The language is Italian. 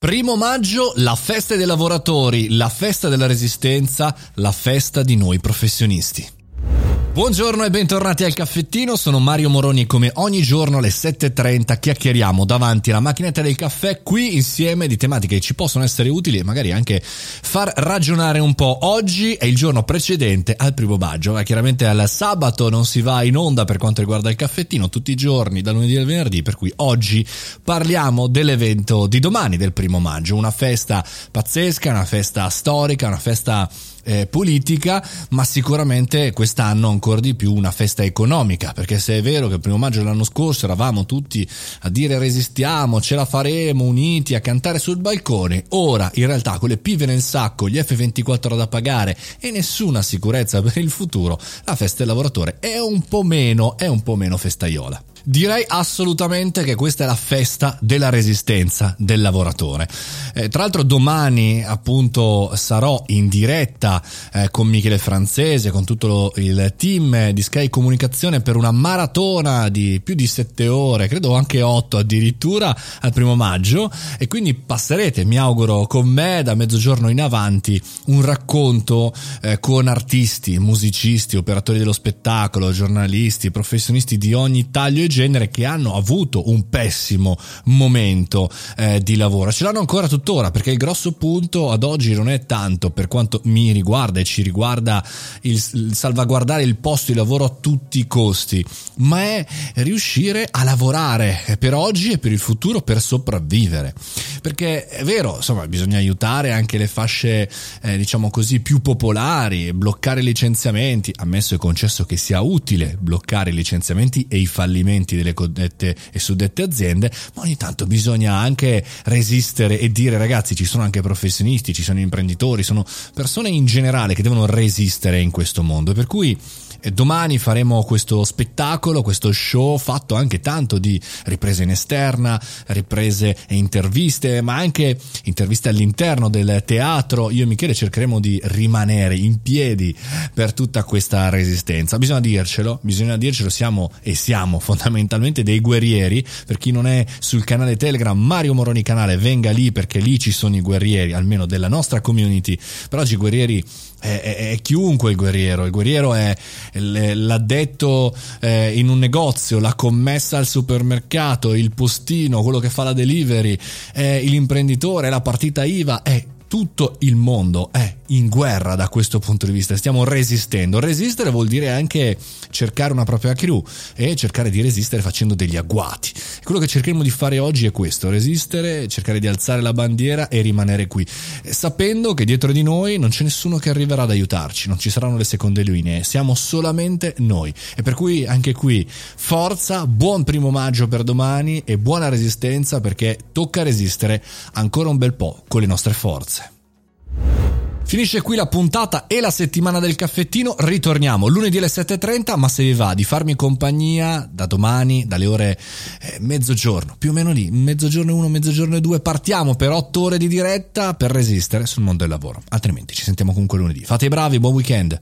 Primo maggio, la festa dei lavoratori, la festa della resistenza, la festa di noi professionisti. Buongiorno e bentornati al caffettino, sono Mario Moroni e come ogni giorno alle 7.30 chiacchieriamo davanti alla macchinetta del caffè qui insieme di tematiche che ci possono essere utili e magari anche far ragionare un po'. Oggi è il giorno precedente al primo maggio, ma chiaramente al sabato non si va in onda per quanto riguarda il caffettino tutti i giorni, da lunedì al venerdì, per cui oggi parliamo dell'evento di domani del primo maggio, una festa pazzesca, una festa storica, una festa eh, politica, ma sicuramente quest'anno ancora di più una festa economica, perché se è vero che il primo maggio dell'anno scorso eravamo tutti a dire resistiamo, ce la faremo, uniti, a cantare sul balcone, ora in realtà con le pive nel sacco, gli F24 da pagare e nessuna sicurezza per il futuro, la festa del lavoratore è un po' meno, è un po' meno festaiola. Direi assolutamente che questa è la festa della resistenza del lavoratore. Eh, tra l'altro domani appunto sarò in diretta eh, con Michele Francese, con tutto lo, il team di Sky Comunicazione per una maratona di più di sette ore, credo anche otto addirittura al primo maggio e quindi passerete, mi auguro, con me da mezzogiorno in avanti un racconto eh, con artisti, musicisti, operatori dello spettacolo, giornalisti, professionisti di ogni taglio e genere genere che hanno avuto un pessimo momento eh, di lavoro. Ce l'hanno ancora tuttora perché il grosso punto ad oggi non è tanto per quanto mi riguarda e ci riguarda il, il salvaguardare il posto di lavoro a tutti i costi, ma è riuscire a lavorare per oggi e per il futuro per sopravvivere. Perché è vero, insomma, bisogna aiutare anche le fasce, eh, diciamo così, più popolari, bloccare i licenziamenti, ammesso e concesso che sia utile bloccare i licenziamenti e i fallimenti delle codette e suddette aziende, ma ogni tanto bisogna anche resistere e dire ragazzi ci sono anche professionisti, ci sono imprenditori, sono persone in generale che devono resistere in questo mondo. Per cui e domani faremo questo spettacolo, questo show fatto anche tanto di riprese in esterna, riprese e interviste, ma anche interviste all'interno del teatro. Io e Michele cercheremo di rimanere in piedi per tutta questa resistenza. Bisogna dircelo, bisogna dircelo, siamo e siamo fondamentalmente dei guerrieri. Per chi non è sul canale Telegram, Mario Moroni canale, venga lì perché lì ci sono i guerrieri, almeno della nostra community. Per oggi i guerrieri è, è, è, chiunque il guerriero, il guerriero è l'addetto eh, in un negozio, la commessa al supermercato, il postino, quello che fa la delivery, è l'imprenditore, la partita IVA, è tutto il mondo è in guerra da questo punto di vista, stiamo resistendo. Resistere vuol dire anche cercare una propria crew e cercare di resistere facendo degli agguati. Quello che cercheremo di fare oggi è questo, resistere, cercare di alzare la bandiera e rimanere qui, sapendo che dietro di noi non c'è nessuno che arriverà ad aiutarci, non ci saranno le seconde linee, siamo solamente noi. E per cui anche qui forza, buon primo maggio per domani e buona resistenza perché tocca resistere ancora un bel po' con le nostre forze. Finisce qui la puntata e la settimana del caffettino. Ritorniamo lunedì alle 7.30, ma se vi va di farmi compagnia da domani, dalle ore eh, mezzogiorno, più o meno lì, mezzogiorno e uno, mezzogiorno e due, partiamo per otto ore di diretta per resistere sul mondo del lavoro. Altrimenti ci sentiamo comunque lunedì. Fate i bravi, buon weekend.